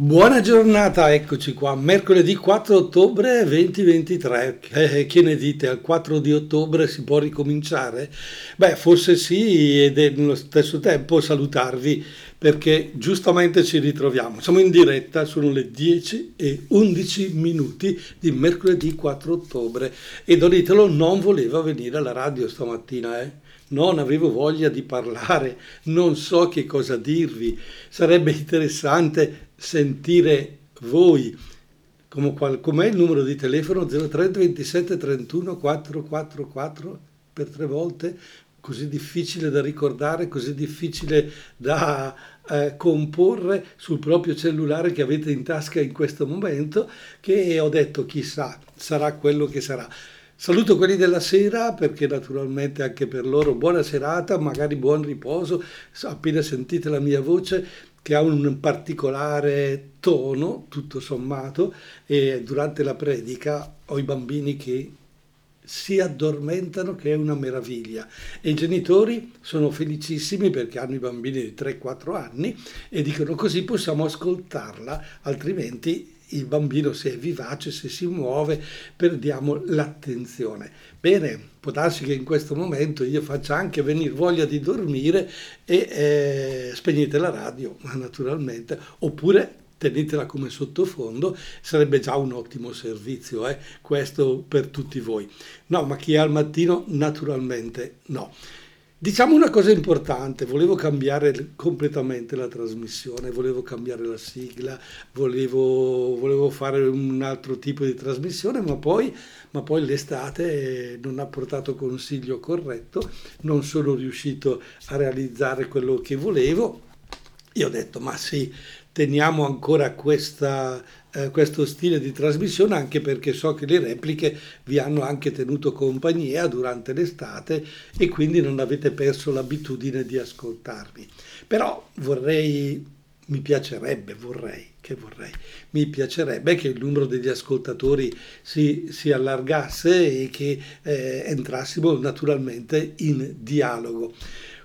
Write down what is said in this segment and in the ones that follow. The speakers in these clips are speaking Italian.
Buona giornata, eccoci qua, mercoledì 4 ottobre 2023. Eh, che ne dite? Al 4 di ottobre si può ricominciare? Beh, forse sì, ed è nello stesso tempo salutarvi perché giustamente ci ritroviamo. Siamo in diretta, sono le 10 e 11 minuti di mercoledì 4 ottobre e Donitelo non voleva venire alla radio stamattina, eh? non avevo voglia di parlare, non so che cosa dirvi. Sarebbe interessante sentire voi. Com'è il numero di telefono? 03 27 31 444 per tre volte? Così difficile da ricordare, così difficile da eh, comporre sul proprio cellulare che avete in tasca in questo momento, che ho detto chissà, sarà quello che sarà. Saluto quelli della sera perché naturalmente anche per loro buona serata, magari buon riposo, appena sentite la mia voce che ha un particolare tono, tutto sommato, e durante la predica ho i bambini che si addormentano, che è una meraviglia. E i genitori sono felicissimi perché hanno i bambini di 3-4 anni e dicono così possiamo ascoltarla, altrimenti il bambino se è vivace, se si muove, perdiamo l'attenzione. Bene, può darsi che in questo momento io faccia anche venire voglia di dormire e eh, spegnete la radio, naturalmente, oppure tenetela come sottofondo, sarebbe già un ottimo servizio, eh? questo per tutti voi. No, ma chi è al mattino, naturalmente no. Diciamo una cosa importante, volevo cambiare completamente la trasmissione, volevo cambiare la sigla, volevo, volevo fare un altro tipo di trasmissione, ma poi, ma poi l'estate non ha portato consiglio corretto, non sono riuscito a realizzare quello che volevo. Io ho detto, ma sì, teniamo ancora questa, eh, questo stile di trasmissione anche perché so che le repliche vi hanno anche tenuto compagnia durante l'estate e quindi non avete perso l'abitudine di ascoltarmi. Però vorrei, mi piacerebbe, vorrei, che vorrei, mi piacerebbe che il numero degli ascoltatori si, si allargasse e che eh, entrassimo naturalmente in dialogo.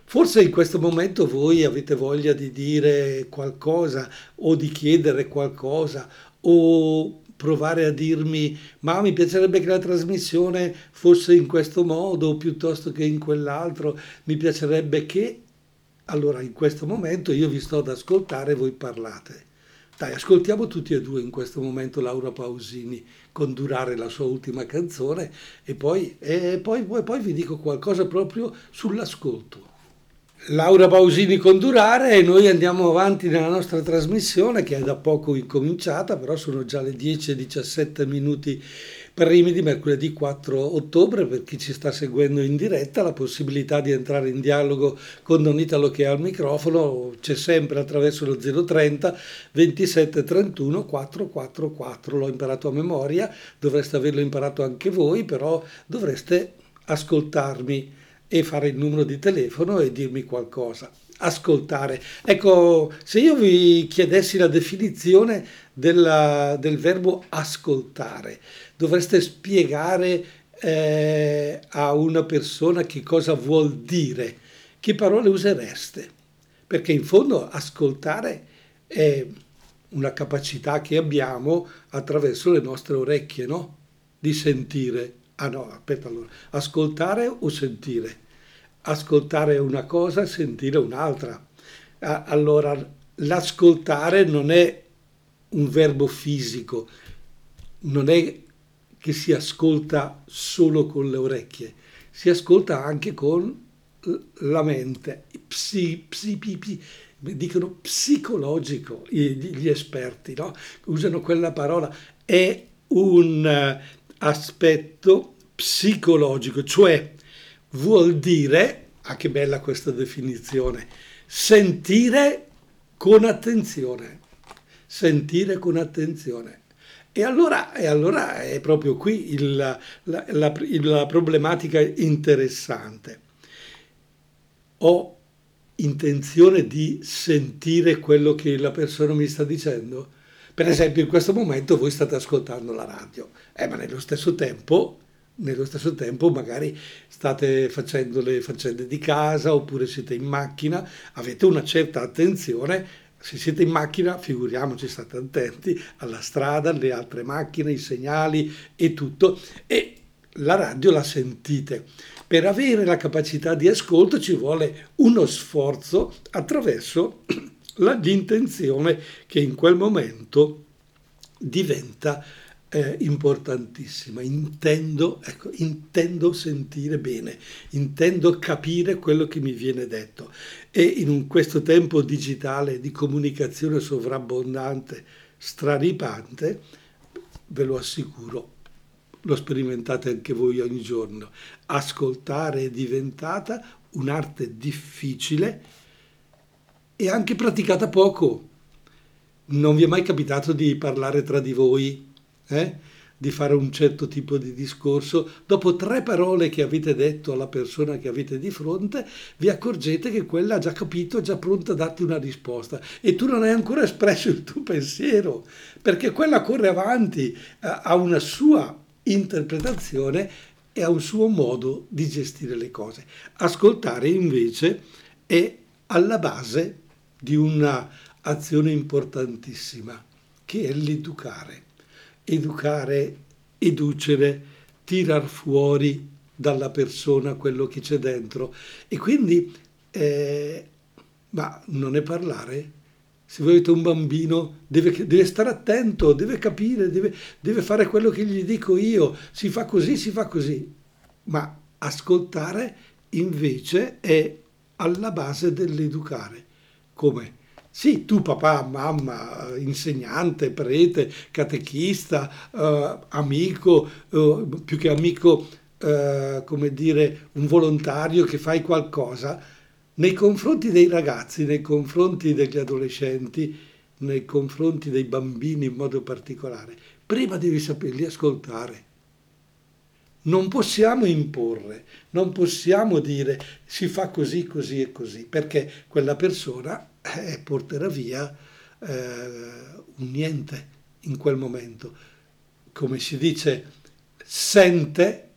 Forse in questo momento voi avete voglia di dire qualcosa o di chiedere qualcosa o provare a dirmi ma mi piacerebbe che la trasmissione fosse in questo modo piuttosto che in quell'altro, mi piacerebbe che... Allora in questo momento io vi sto ad ascoltare e voi parlate. Dai, ascoltiamo tutti e due in questo momento Laura Pausini con Durare la sua ultima canzone e poi, e poi, poi vi dico qualcosa proprio sull'ascolto. Laura Pausini con Durare e noi andiamo avanti nella nostra trasmissione che è da poco incominciata, però sono già le 10 e 17 minuti primi di mercoledì 4 ottobre. Per chi ci sta seguendo in diretta la possibilità di entrare in dialogo con Don Italo che è al microfono c'è sempre attraverso lo 030 27 31 444 l'ho imparato a memoria dovreste averlo imparato anche voi però dovreste ascoltarmi e fare il numero di telefono e dirmi qualcosa. Ascoltare. Ecco, se io vi chiedessi la definizione della, del verbo ascoltare, dovreste spiegare eh, a una persona che cosa vuol dire, che parole usereste, perché in fondo ascoltare è una capacità che abbiamo attraverso le nostre orecchie, no? Di sentire. Ah no, aspetta allora, ascoltare o sentire? Ascoltare una cosa e sentire un'altra. Allora, l'ascoltare non è un verbo fisico, non è che si ascolta solo con le orecchie, si ascolta anche con la mente, psi, psi, pi, pi, dicono psicologico gli esperti, no? usano quella parola, è un aspetto psicologico, cioè vuol dire, ah che bella questa definizione, sentire con attenzione, sentire con attenzione. E allora, e allora è proprio qui il, la, la, la, problematica interessante. Ho intenzione di sentire quello che la persona mi sta dicendo? Per esempio, in questo momento voi state ascoltando la radio, eh, ma nello stesso tempo nello stesso tempo magari state facendo le faccende di casa oppure siete in macchina, avete una certa attenzione se siete in macchina, figuriamoci, state attenti alla strada, alle altre macchine, i segnali e tutto. E la radio la sentite. Per avere la capacità di ascolto ci vuole uno sforzo attraverso l'intenzione che in quel momento diventa eh, importantissima. Intendo, ecco, intendo sentire bene, intendo capire quello che mi viene detto. E in questo tempo digitale di comunicazione sovrabbondante, straripante, ve lo assicuro, lo sperimentate anche voi ogni giorno. Ascoltare è diventata un'arte difficile e anche praticata poco. Non vi è mai capitato di parlare tra di voi eh? di fare un certo tipo di discorso, dopo tre parole che avete detto alla persona che avete di fronte, vi accorgete che quella ha già capito, è già pronta a darti una risposta e tu non hai ancora espresso il tuo pensiero, perché quella corre avanti, eh, ha una sua interpretazione e ha un suo modo di gestire le cose. Ascoltare invece è alla base di un'azione importantissima, che è l'educare educare, educere, tirar fuori dalla persona quello che c'è dentro. E quindi, eh, ma non è parlare? Se voi avete un bambino, deve, deve stare attento, deve capire, deve, deve fare quello che gli dico io, si fa così, si fa così. Ma ascoltare invece è alla base dell'educare. Come? Sì, tu papà, mamma, insegnante, prete, catechista, eh, amico, eh, più che amico, eh, come dire, un volontario che fai qualcosa, nei confronti dei ragazzi, nei confronti degli adolescenti, nei confronti dei bambini in modo particolare, prima devi saperli ascoltare. Non possiamo imporre, non possiamo dire si fa così, così e così, perché quella persona eh, porterà via eh, un niente in quel momento. Come si dice, sente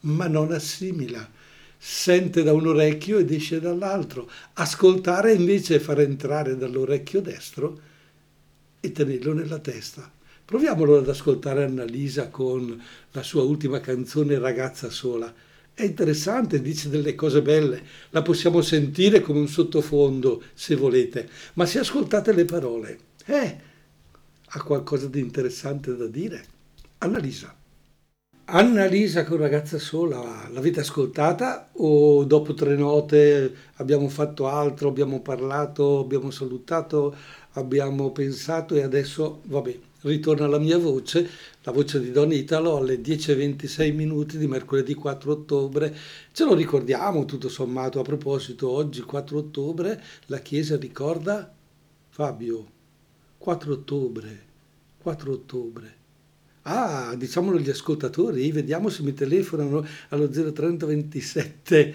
ma non assimila, sente da un orecchio ed esce dall'altro. Ascoltare invece è far entrare dall'orecchio destro e tenerlo nella testa. Proviamolo ad ascoltare Annalisa con la sua ultima canzone Ragazza sola. È interessante, dice delle cose belle, la possiamo sentire come un sottofondo se volete, ma se ascoltate le parole, eh, ha qualcosa di interessante da dire. Annalisa. Annalisa con ragazza sola, l'avete ascoltata o dopo tre note abbiamo fatto altro, abbiamo parlato, abbiamo salutato, abbiamo pensato e adesso, vabbè, ritorna la mia voce, la voce di Don Italo alle 10.26 minuti di mercoledì 4 ottobre. Ce lo ricordiamo tutto sommato, a proposito, oggi 4 ottobre la Chiesa ricorda Fabio, 4 ottobre, 4 ottobre. Ah, diciamolo agli ascoltatori, vediamo se mi telefonano allo 030 27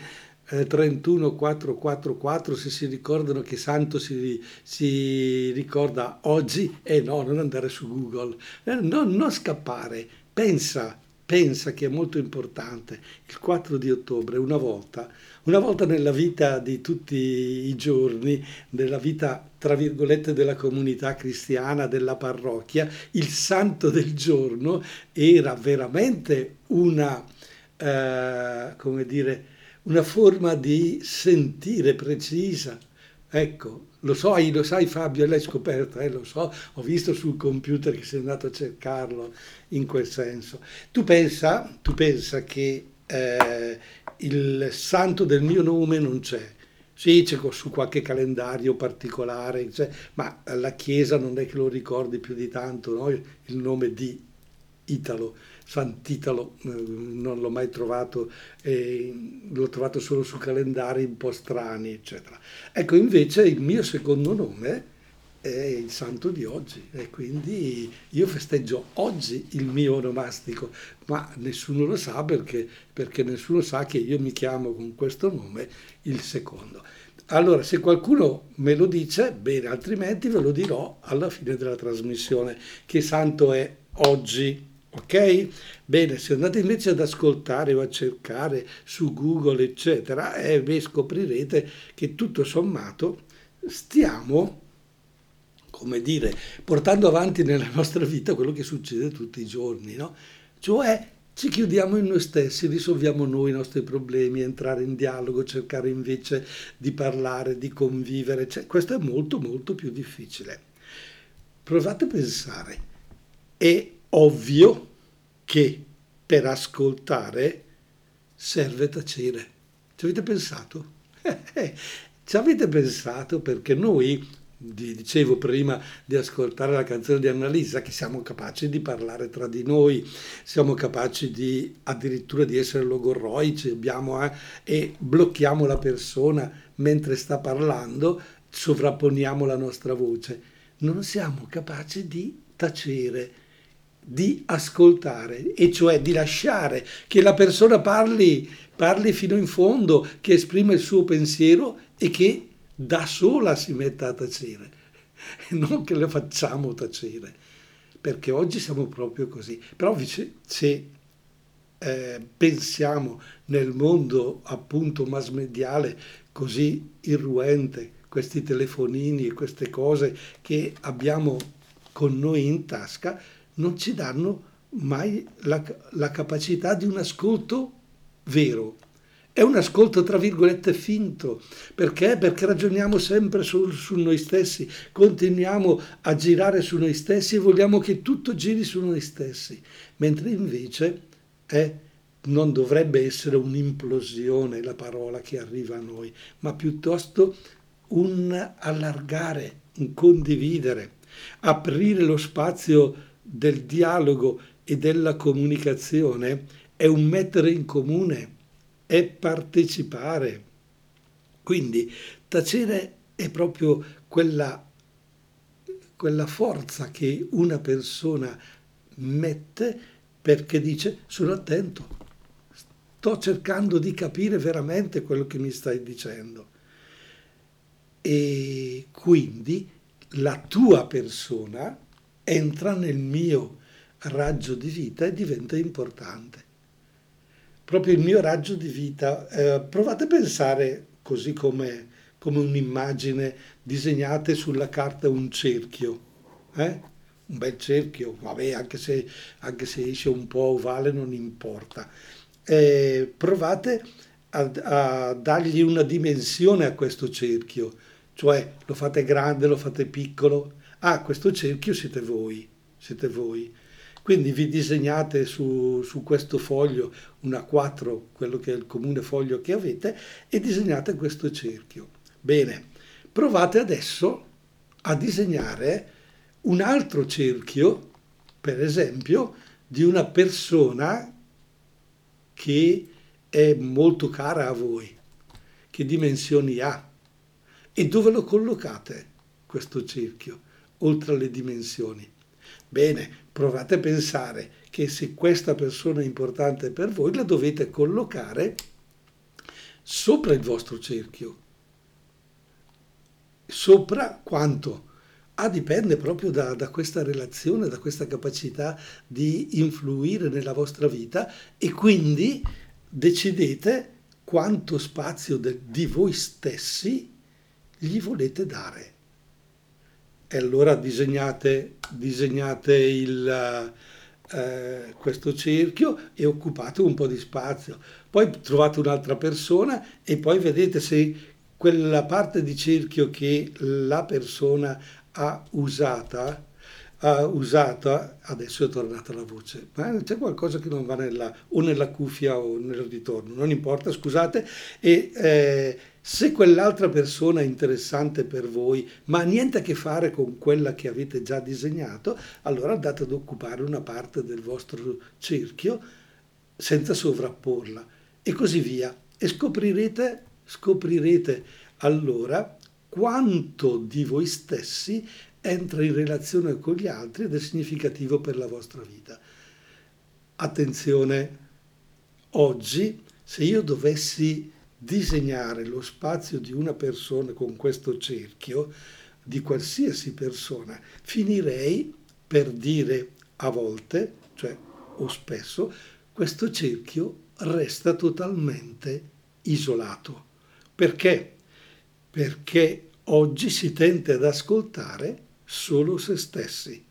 eh, 31444 se si ricordano che Santo si, si ricorda oggi eh no, non andare su Google, eh, no, non scappare, pensa, pensa che è molto importante. Il 4 di ottobre, una volta, una volta nella vita di tutti i giorni, nella vita tra virgolette della comunità cristiana, della parrocchia, il santo del giorno era veramente una, eh, come dire, una forma di sentire precisa. Ecco, lo so, lo sai Fabio, l'hai scoperto, eh, lo so, ho visto sul computer che sei andato a cercarlo in quel senso. Tu pensa, tu pensa che eh, il santo del mio nome non c'è. Sì, c'è su qualche calendario particolare, cioè, ma la Chiesa non è che lo ricordi più di tanto, no? il nome di Italo. Sant'Italo eh, non l'ho mai trovato, eh, l'ho trovato solo su calendari un po' strani, eccetera. Ecco, invece il mio secondo nome è il santo di oggi e quindi io festeggio oggi il mio onomastico, ma nessuno lo sa perché, perché nessuno sa che io mi chiamo con questo nome il secondo. Allora, se qualcuno me lo dice, bene, altrimenti ve lo dirò alla fine della trasmissione che santo è oggi. Ok? Bene, se andate invece ad ascoltare o a cercare su Google, eccetera, eh, beh, scoprirete che tutto sommato stiamo come dire, portando avanti nella nostra vita quello che succede tutti i giorni, no? Cioè ci chiudiamo in noi stessi, risolviamo noi i nostri problemi, entrare in dialogo, cercare invece di parlare, di convivere, cioè, questo è molto molto più difficile. Provate a pensare, è ovvio che per ascoltare serve tacere. Ci avete pensato? Ci avete pensato perché noi dicevo prima di ascoltare la canzone di Annalisa, che siamo capaci di parlare tra di noi, siamo capaci di addirittura di essere logorroici, abbiamo, eh, e blocchiamo la persona mentre sta parlando, sovrapponiamo la nostra voce. Non siamo capaci di tacere, di ascoltare, e cioè di lasciare che la persona parli, parli fino in fondo, che esprima il suo pensiero e che da sola si metta a tacere, non che le facciamo tacere, perché oggi siamo proprio così. Però se eh, pensiamo nel mondo appunto mass mediale così irruente, questi telefonini e queste cose che abbiamo con noi in tasca, non ci danno mai la, la capacità di un ascolto vero, è un ascolto, tra virgolette, finto. Perché? Perché ragioniamo sempre su, su, noi stessi, continuiamo a girare su noi stessi e vogliamo che tutto giri su noi stessi. Mentre invece è, non dovrebbe essere un'implosione la parola che arriva a noi, ma piuttosto un allargare, un condividere, aprire lo spazio del dialogo e della comunicazione è un mettere in comune è partecipare. Quindi tacere è proprio quella, quella forza che una persona mette perché dice sono attento, sto cercando di capire veramente quello che mi stai dicendo. E quindi la tua persona entra nel mio raggio di vita e diventa importante proprio il mio raggio di vita. Eh, provate a pensare così come, come un'immagine, disegnate sulla carta un cerchio, eh? un bel cerchio, vabbè, anche se, anche se esce un po' ovale non importa. Eh, provate a, a dargli una dimensione a questo cerchio, cioè lo fate grande, lo fate piccolo. Ah, questo cerchio siete voi, siete voi. Quindi vi disegnate su, su questo foglio, una 4, quello che è il comune foglio che avete, e disegnate questo cerchio. Bene, provate adesso a disegnare un altro cerchio, per esempio, di una persona che è molto cara a voi. Che dimensioni ha? E dove lo collocate questo cerchio, oltre alle dimensioni? Bene, provate a pensare che se questa persona è importante per voi, la dovete collocare sopra il vostro cerchio. Sopra quanto? Ah, dipende proprio da, da, questa relazione, da questa capacità di influire nella vostra vita e quindi decidete quanto spazio de, di voi stessi gli volete dare e allora disegnate, disegnate il, eh, questo cerchio e occupate un po' di spazio. Poi trovate un'altra persona e poi vedete se quella parte di cerchio che la persona ha usata, ha usata, adesso è tornata la voce, ma c'è qualcosa che non va nella, o nella cuffia o nel ritorno, non importa, scusate, e eh, se quell'altra persona è interessante per voi, ma ha niente a che fare con quella che avete già disegnato, allora andate ad occupare una parte del vostro cerchio senza sovrapporla e così via. E scoprirete, scoprirete allora quanto di voi stessi entra in relazione con gli altri ed è significativo per la vostra vita. Attenzione, oggi se io dovessi disegnare lo spazio di una persona con questo cerchio, di qualsiasi persona, finirei per dire a volte, cioè o spesso, questo cerchio resta totalmente isolato. Perché? Perché oggi si tende ad ascoltare solo se stessi.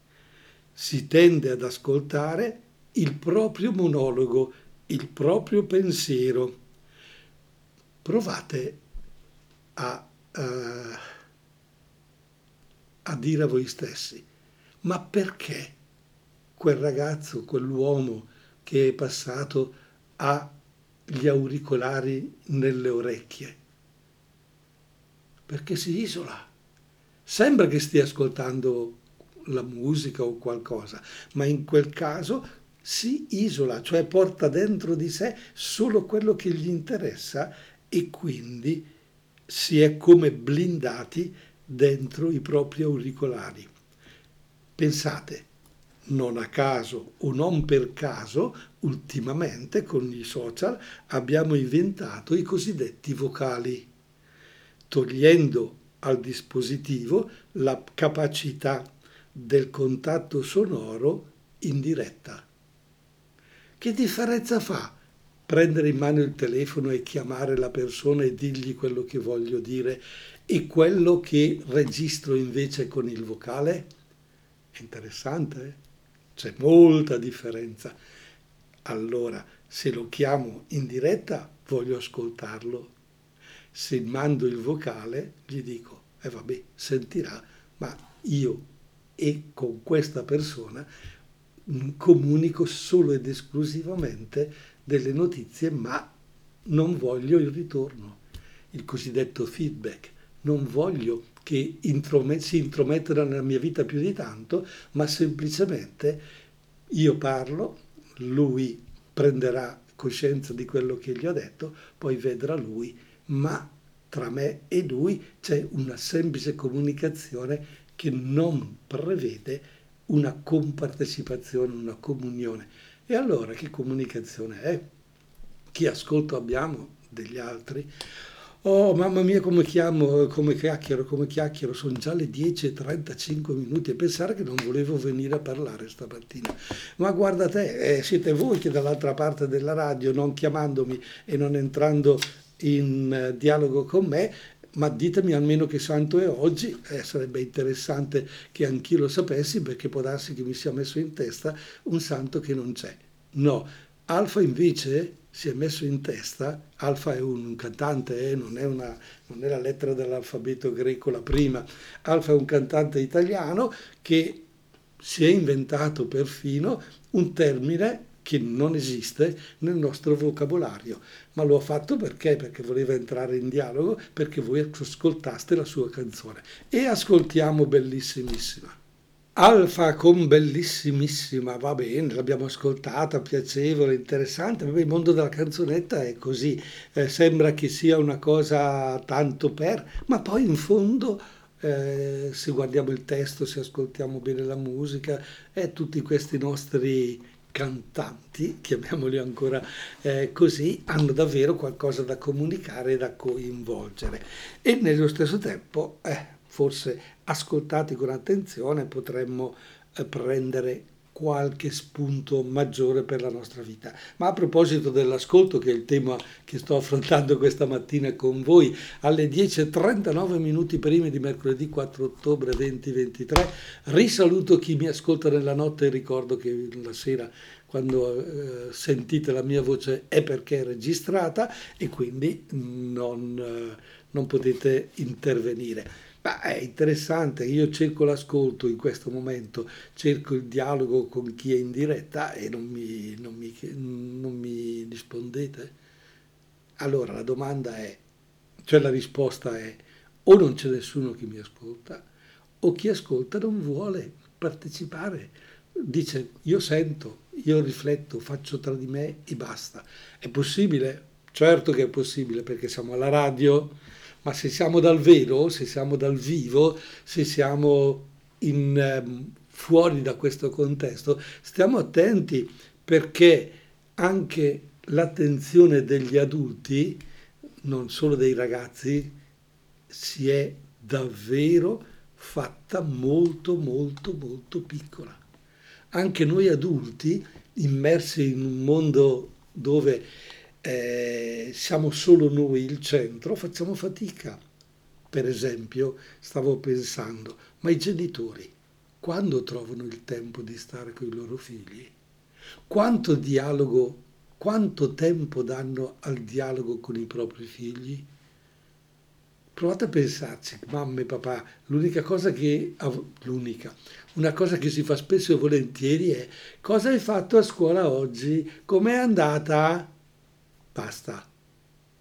Si tende ad ascoltare il proprio monologo, il proprio pensiero. Provate a, uh, a dire a voi stessi, ma perché quel ragazzo, quell'uomo che è passato ha gli auricolari nelle orecchie? Perché si isola. Sembra che stia ascoltando la musica o qualcosa, ma in quel caso si isola, cioè porta dentro di sé solo quello che gli interessa e quindi si è come blindati dentro i propri auricolari. Pensate, non a caso o non per caso, ultimamente con i social abbiamo inventato i cosiddetti vocali, togliendo al dispositivo la capacità del contatto sonoro in diretta. Che differenza fa prendere in mano il telefono e chiamare la persona e dirgli quello che voglio dire e quello che registro invece con il vocale? Interessante, eh? C'è molta differenza. Allora, se lo chiamo in diretta, voglio ascoltarlo. Se mando il vocale, gli dico, e eh vabbè, sentirà, ma io e con questa persona comunico solo ed esclusivamente delle notizie, ma non voglio il ritorno, il cosiddetto feedback. Non voglio che intromet- si intromettano nella mia vita più di tanto, ma semplicemente io parlo, lui prenderà coscienza di quello che gli ho detto, poi vedrà lui, ma tra me e lui c'è una semplice comunicazione che non prevede una compartecipazione, una comunione. E allora che comunicazione è? Che ascolto abbiamo degli altri? Oh, mamma mia, come chiamo, come chiacchiero, come chiacchiero, sono già le 10.35 minuti e pensare che non volevo venire a parlare stamattina. Ma guarda te, eh, siete voi che dall'altra parte della radio, non chiamandomi e non entrando in eh, dialogo con me, ma ditemi almeno che santo è oggi, eh, sarebbe interessante che anch'io lo sapessi perché può darsi che mi sia messo in testa un santo che non c'è. No, Alfa invece si è messo in testa, Alfa è un cantante, eh, non, è una, non è la lettera dell'alfabeto greco la prima, Alfa è un cantante italiano che si è inventato perfino un termine che non esiste nel nostro vocabolario, ma lo ha fatto perché? Perché voleva entrare in dialogo, perché voi ascoltaste la sua canzone. E ascoltiamo bellissimissima. Alfa con bellissimissima, va bene, l'abbiamo ascoltata, piacevole, interessante, il mondo della canzonetta è così, eh, sembra che sia una cosa tanto per, ma poi in fondo eh, se guardiamo il testo, se ascoltiamo bene la musica, è tutti questi nostri cantanti, chiamiamoli ancora eh, così, hanno davvero qualcosa da comunicare e da coinvolgere. E nello stesso tempo, eh, forse ascoltati con attenzione, potremmo eh, prendere qualche spunto maggiore per la nostra vita. Ma a proposito dell'ascolto, che è il tema che sto affrontando questa mattina con voi, alle 10.39 minuti prima di mercoledì 4 ottobre 2023, risaluto chi mi ascolta nella notte e ricordo che la sera quando eh, sentite la mia voce è perché è registrata e quindi non, eh, non potete intervenire. Ma è interessante, io cerco l'ascolto in questo momento, cerco il dialogo con chi è in diretta e non mi, non mi, non mi rispondete. Allora la domanda è, cioè la risposta è, o non c'è nessuno che mi ascolta, o chi ascolta non vuole partecipare. Dice, io sento, io rifletto, faccio tra di me e basta. È possibile? Certo che è possibile perché siamo alla radio, ma se siamo dal vero, se siamo dal vivo, se siamo in, eh, fuori da questo contesto, stiamo attenti perché anche l'attenzione degli adulti, non solo dei ragazzi, si è davvero fatta molto molto molto piccola. Anche noi adulti, immersi in un mondo dove eh, siamo solo noi il centro, facciamo fatica per esempio, stavo pensando, ma i genitori quando trovano il tempo di stare con i loro figli? Quanto dialogo, quanto tempo danno al dialogo con i propri figli? Provate a pensarci, mamma e papà, l'unica cosa che, l'unica, una cosa che si fa spesso e volentieri è cosa hai fatto a scuola oggi? Com'è andata? Basta,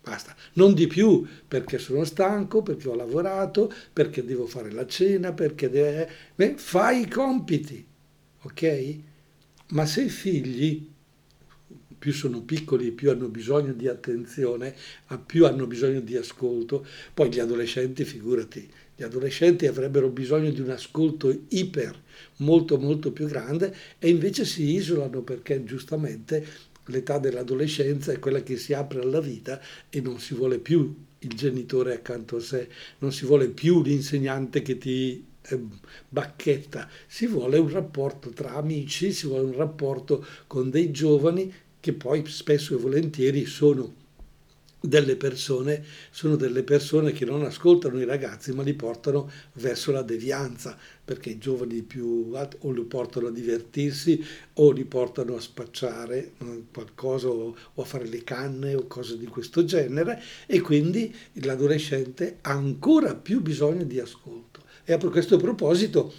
basta. Non di più perché sono stanco, perché ho lavorato, perché devo fare la cena, perché deve... Beh, fai i compiti, ok? Ma se i figli più sono piccoli, più hanno bisogno di attenzione, più hanno bisogno di ascolto. Poi gli adolescenti, figurati, gli adolescenti avrebbero bisogno di un ascolto iper, molto molto più grande e invece si isolano perché giustamente l'età dell'adolescenza è quella che si apre alla vita e non si vuole più il genitore accanto a sé, non si vuole più l'insegnante che ti eh, bacchetta, si vuole un rapporto tra amici, si vuole un rapporto con dei giovani che poi spesso e volentieri sono delle persone, sono delle persone che non ascoltano i ragazzi ma li portano verso la devianza perché i giovani più o li portano a divertirsi o li portano a spacciare qualcosa o, a fare le canne o cose di questo genere e quindi l'adolescente ha ancora più bisogno di ascolto. E a questo proposito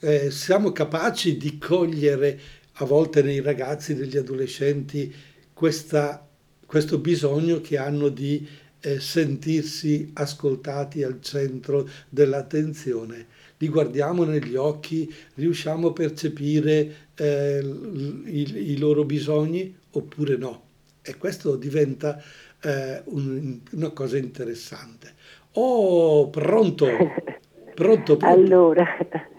eh, siamo capaci di cogliere a volte nei ragazzi, negli adolescenti, questa, questo bisogno che hanno di eh, sentirsi ascoltati al centro dell'attenzione. Li guardiamo negli occhi, riusciamo a percepire eh, i, i, loro bisogni oppure no. E questo diventa eh, un, una cosa interessante. Oh, pronto? Pronto, pronto? Allora.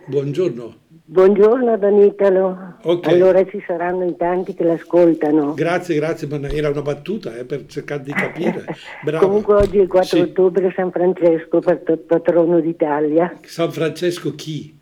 Buongiorno. Buongiorno Don Italo. Okay. Allora ci saranno in tanti che l'ascoltano. Grazie, grazie, ma era una battuta eh, per cercare di capire. Comunque oggi è il 4 sì. ottobre San Francesco, patrono d'Italia. San Francesco chi?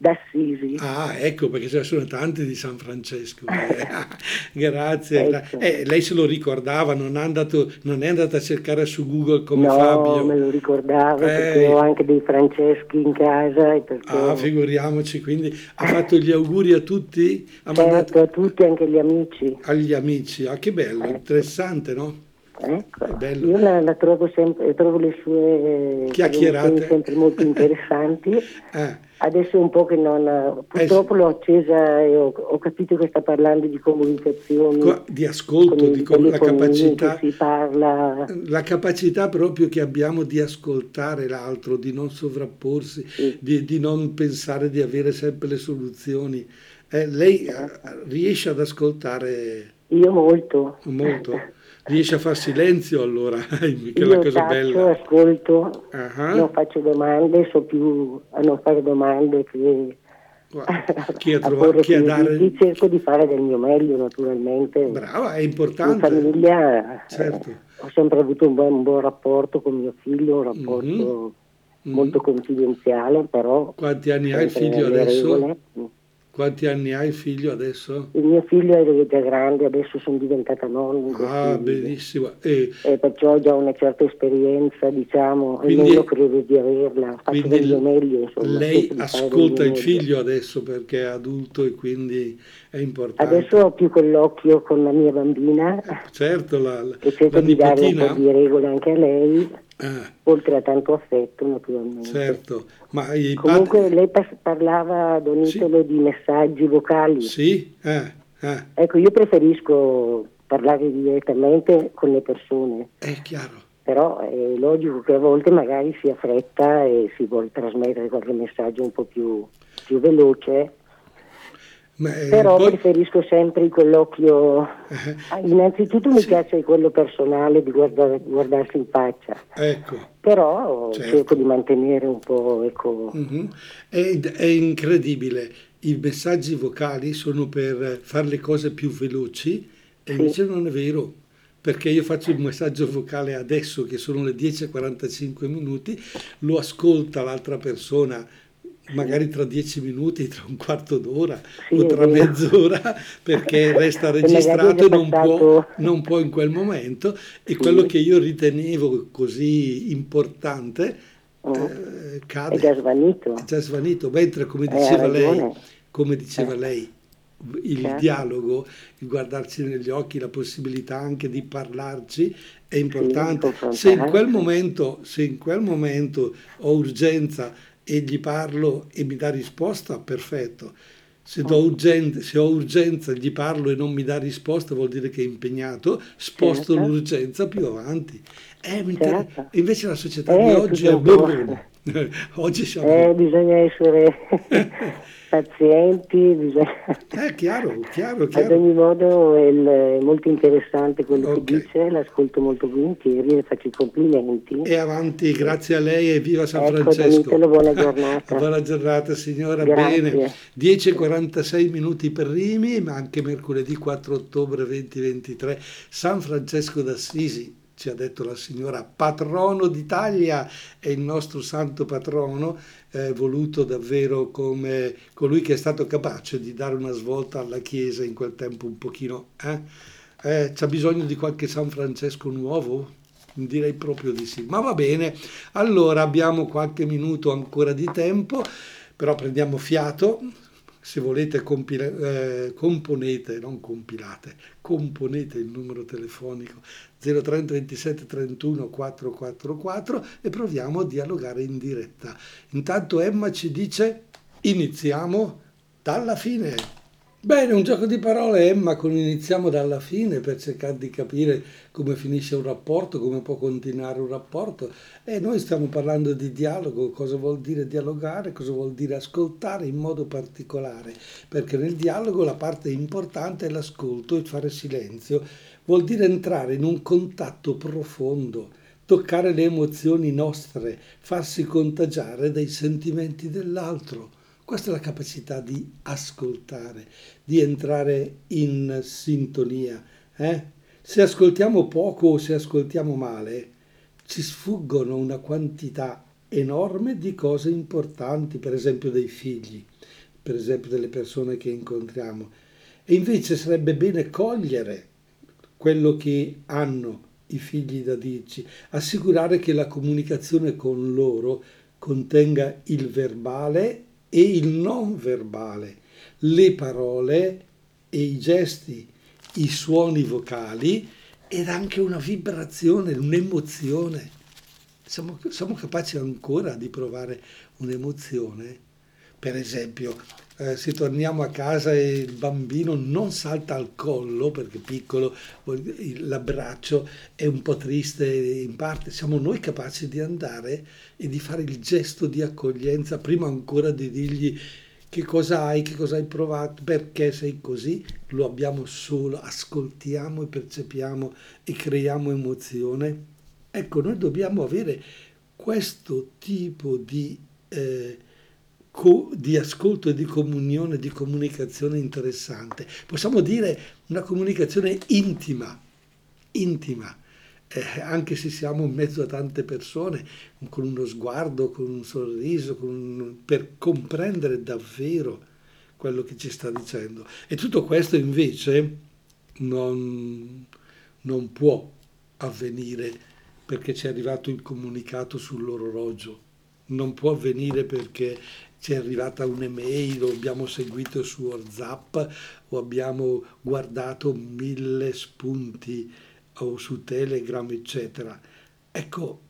d'Assisi. Ah, ecco, perché ce ne sono tanti di San Francesco. Grazie. Ecco. Eh, lei se lo ricordava, non è, andato, non è, andata a cercare su Google come no, Fabio? No, me lo ricordavo eh. perché ho anche dei Franceschi in casa. Perché... Ah, figuriamoci, quindi ha fatto gli auguri a tutti? Ha certo, mandato... a tutti, anche agli amici. Agli amici, ah che bello, ecco. interessante, no? Ecco, io la, la, trovo sempre, trovo le sue chiacchierate sempre molto interessanti. eh. Adesso è un po' che non... Purtroppo eh, l'ho accesa e ho, ho, capito che sta parlando di comunicazione. Di ascolto, di com- la capacità... Si parla... La capacità proprio che abbiamo di ascoltare l'altro, di non sovrapporsi, sì. di, di, non pensare di avere sempre le soluzioni. Eh, lei eh, riesce ad ascoltare... Io molto. Molto. Riesci a far silenzio allora, che è la cosa taccio, bella. ascolto, uh-huh. non faccio domande, so più a non fare domande che chi a, trovare, chi a dare... cerco di fare del mio meglio naturalmente. Brava, è importante. In famiglia certo. eh, ho sempre avuto un buon, un buon, rapporto con mio figlio, un rapporto mm-hmm. molto mm-hmm. confidenziale, però... Quanti anni ha il figlio adesso? Regole. Quanti anni hai figlio adesso? Il mio figlio è già grande, adesso sono diventata nonna. Ah, benissimo. E, e, perciò ho già una certa esperienza, diciamo, quindi, almeno credo di averla. Faccio del mio meglio, insomma. Lei ascolta il figlio adesso perché è adulto e quindi è importante. Adesso ho più quell'occhio con la mia bambina. Certo, la, la, che cerco la di dare un po' di regole anche a lei. Ah. oltre a tanto affetto naturalmente. Certo, ma Comunque pat- lei parlava, Don Italo, sì. di messaggi vocali. Sì, eh, eh. Ecco, io preferisco parlare direttamente con le persone. È chiaro. Però è logico che a volte magari si ha fretta e si vuole trasmettere qualche messaggio un po' più, più veloce ma, eh, Però poi... preferisco sempre quell'occhio. Uh-huh. Innanzitutto mi sì. piace quello personale di guardare, guardarsi in faccia. Ecco. Però certo. cerco di mantenere un po'. Ecco... Uh-huh. È, è, incredibile. I messaggi vocali sono per fare le cose più veloci e sì. invece non è vero. Perché io faccio il messaggio vocale adesso che sono le 10.45 minuti, lo ascolta l'altra persona magari tra dieci minuti, tra un quarto d'ora sì, o tra mezz'ora perché resta registrato e non può, non può, in quel momento e sì. quello che io ritenevo così importante mm. eh, cade. È già svanito. È già svanito, mentre come diceva lei, come diceva eh. lei, il certo. dialogo, il guardarci negli occhi, la possibilità anche di parlarci è importante. Sì, se, in quel momento, se in quel momento ho urgenza e gli parlo e mi dà risposta, perfetto. Se, urgenza, se, ho urgenza, gli parlo e non mi dà risposta, vuol dire che è impegnato, sposto certo. l'urgenza più avanti. Eh, certo. Invece la società eh, di oggi è... Boh, oggi siamo... Eh, bisogna essere pazienti, bisogna... Eh, chiaro, chiaro, chiaro. Ad ogni modo è, molto interessante quello okay. che dice, l'ascolto molto volentieri, le faccio i complimenti. E avanti, grazie a lei e viva San ecco, Francesco. buona giornata. buona giornata signora, grazie. bene. 10.46 minuti per Rimi, ma anche mercoledì 4 ottobre 2023, San Francesco d'Assisi ci ha detto la signora, patrono d'Italia, è il nostro santo patrono, eh, voluto davvero come colui che è stato capace di dare una svolta alla Chiesa in quel tempo un pochino. Eh? Eh, c'ha bisogno di qualche San Francesco nuovo? Direi proprio di sì. Ma va bene, allora abbiamo qualche minuto ancora di tempo, però prendiamo fiato se volete compila- eh, componete, non compilate, componete il numero telefonico 030 27 31 444 e proviamo a dialogare in diretta. Intanto Emma ci dice iniziamo dalla fine. Bene, un gioco di parole, Emma, con iniziamo dalla fine per cercare di capire come finisce un rapporto, come può continuare un rapporto. E noi stiamo parlando di dialogo, cosa vuol dire dialogare, cosa vuol dire ascoltare in modo particolare, perché nel dialogo la parte importante è l'ascolto, il fare silenzio, vuol dire entrare in un contatto profondo, toccare le emozioni nostre, farsi contagiare dai sentimenti dell'altro questa è la capacità di ascoltare, di entrare in sintonia. Eh? Se ascoltiamo poco o se ascoltiamo male, ci sfuggono una quantità enorme di cose importanti, per esempio dei figli, per esempio delle persone che incontriamo. E invece sarebbe bene cogliere quello che hanno i figli da dirci, assicurare che la comunicazione con loro contenga il verbale e il non verbale, le parole e i gesti, i suoni vocali ed anche una vibrazione, un'emozione. Siamo, siamo capaci ancora di provare un'emozione? Per esempio, eh, se torniamo a casa e il bambino non salta al collo perché piccolo, l'abbraccio è un po' triste in parte, siamo noi capaci di andare e di fare il gesto di accoglienza prima ancora di dirgli che cosa hai, che cosa hai provato, perché sei così, lo abbiamo solo, ascoltiamo e percepiamo e creiamo emozione. Ecco, noi dobbiamo avere questo tipo di... Eh, di ascolto e di comunione, di comunicazione interessante. Possiamo dire una comunicazione intima, intima. Eh, anche se siamo in mezzo a tante persone, con uno sguardo, con un sorriso, con un, per comprendere davvero quello che ci sta dicendo. E tutto questo invece non, non può avvenire perché ci è arrivato il comunicato sull'orologio, non può avvenire perché ci è arrivata un'email o abbiamo seguito su WhatsApp o abbiamo guardato mille spunti o su Telegram, eccetera. Ecco,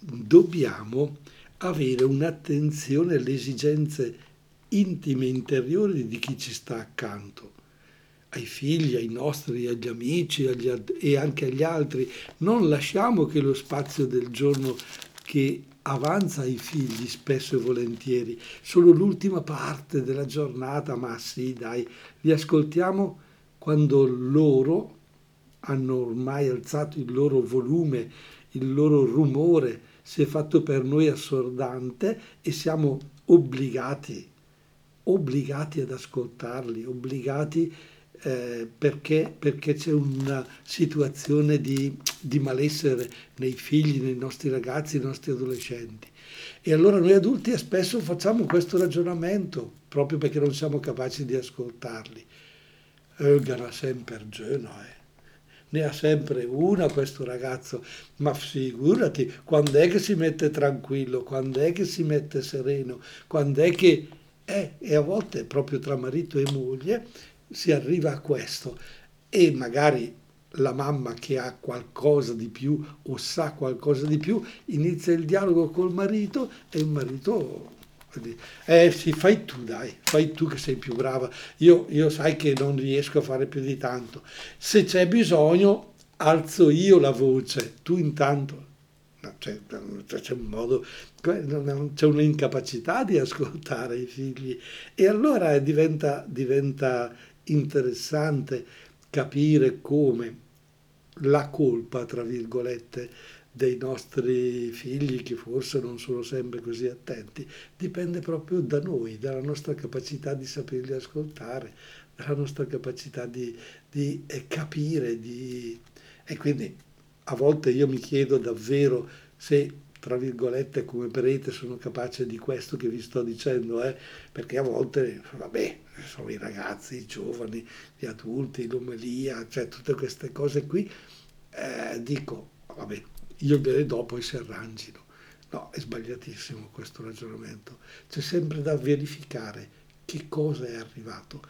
dobbiamo avere un'attenzione alle esigenze intime interiori di chi ci sta accanto, ai figli, ai nostri, agli amici agli, e anche agli altri. Non lasciamo che lo spazio del giorno che avanza ai figli spesso e volentieri, solo l'ultima parte della giornata, ma sì, dai, li ascoltiamo quando loro hanno ormai alzato il loro volume, il loro rumore si è fatto per noi assordante e siamo obbligati, obbligati ad ascoltarli, obbligati a eh, perché, perché, c'è una situazione di, di, malessere nei figli, nei nostri ragazzi, nei nostri adolescenti. E allora noi adulti spesso facciamo questo ragionamento proprio perché non siamo capaci di ascoltarli. Ögana sempre giorno, eh. ne ha sempre una questo ragazzo, ma figurati quando è che si mette tranquillo, quando è che si mette sereno, quando è che... Eh, e a volte proprio tra marito e moglie si arriva a questo e magari la mamma che ha qualcosa di più o sa qualcosa di più inizia il dialogo col marito e il marito eh sì, fai tu dai, fai tu che sei più brava. Io, io sai che non riesco a fare più di tanto. Se c'è bisogno, alzo io la voce, tu intanto. C'è, c'è, un modo, c'è un'incapacità di ascoltare i figli e allora diventa, diventa interessante capire come la colpa, tra virgolette, dei nostri figli che forse non sono sempre così attenti, dipende proprio da noi, dalla nostra capacità di saperli ascoltare, dalla nostra capacità di, di eh, capire. Di... E quindi a volte io mi chiedo davvero se, tra virgolette, come prete sono capace di questo che vi sto dicendo, eh? perché a volte, vabbè, sono i ragazzi, i giovani, gli adulti, l'omelia, cioè tutte queste cose qui, eh, dico, vabbè, io gliele poi si arrangino. No, è sbagliatissimo questo ragionamento. C'è sempre da verificare che cosa è arrivato,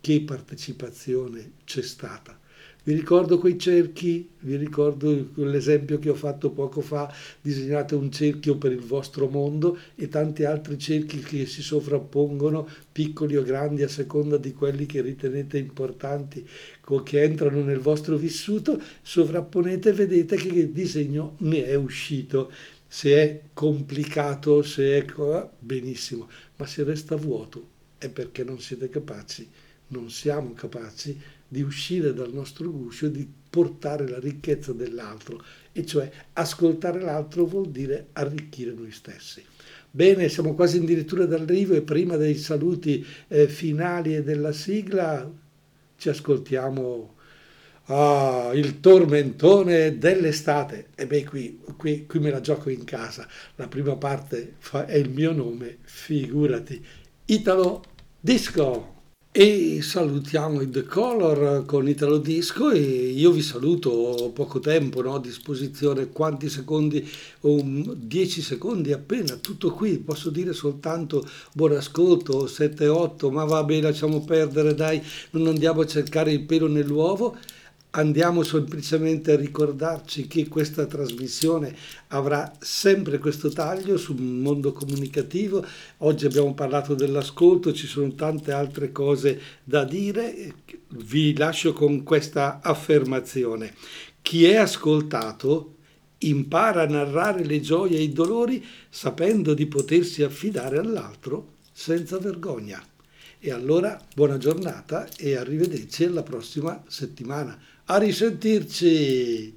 che partecipazione c'è stata. Vi ricordo quei cerchi, vi ricordo l'esempio che ho fatto poco fa, disegnate un cerchio per il vostro mondo e tanti altri cerchi che si sovrappongono, piccoli o grandi a seconda di quelli che ritenete importanti, che entrano nel vostro vissuto, sovrapponete e vedete che il disegno ne è uscito. Se è complicato, se è benissimo, ma se resta vuoto è perché non siete capaci, non siamo capaci di uscire dal nostro guscio di portare la ricchezza dell'altro, e cioè ascoltare l'altro vuol dire arricchire noi stessi. Bene, siamo quasi addirittura d'arrivo e prima dei saluti eh, finali e della sigla ci ascoltiamo ah, il tormentone dell'estate. E beh, qui, qui, qui me la gioco in casa. La prima parte fa, è il mio nome, figurati. Italo Disco. E salutiamo i The Color con Italo Disco e io vi saluto, ho poco tempo no, a disposizione, quanti secondi, um, 10 secondi appena, tutto qui, posso dire soltanto buon ascolto, 7-8, ma va bene, lasciamo perdere, dai, non andiamo a cercare il pelo nell'uovo andiamo semplicemente a ricordarci che questa trasmissione avrà sempre questo taglio sul mondo comunicativo. Oggi abbiamo parlato dell'ascolto, ci sono tante altre cose da dire. Vi lascio con questa affermazione. Chi è ascoltato impara a narrare le gioie e i dolori sapendo di potersi affidare all'altro senza vergogna. E allora buona giornata e arrivederci alla prossima settimana. A risentirci!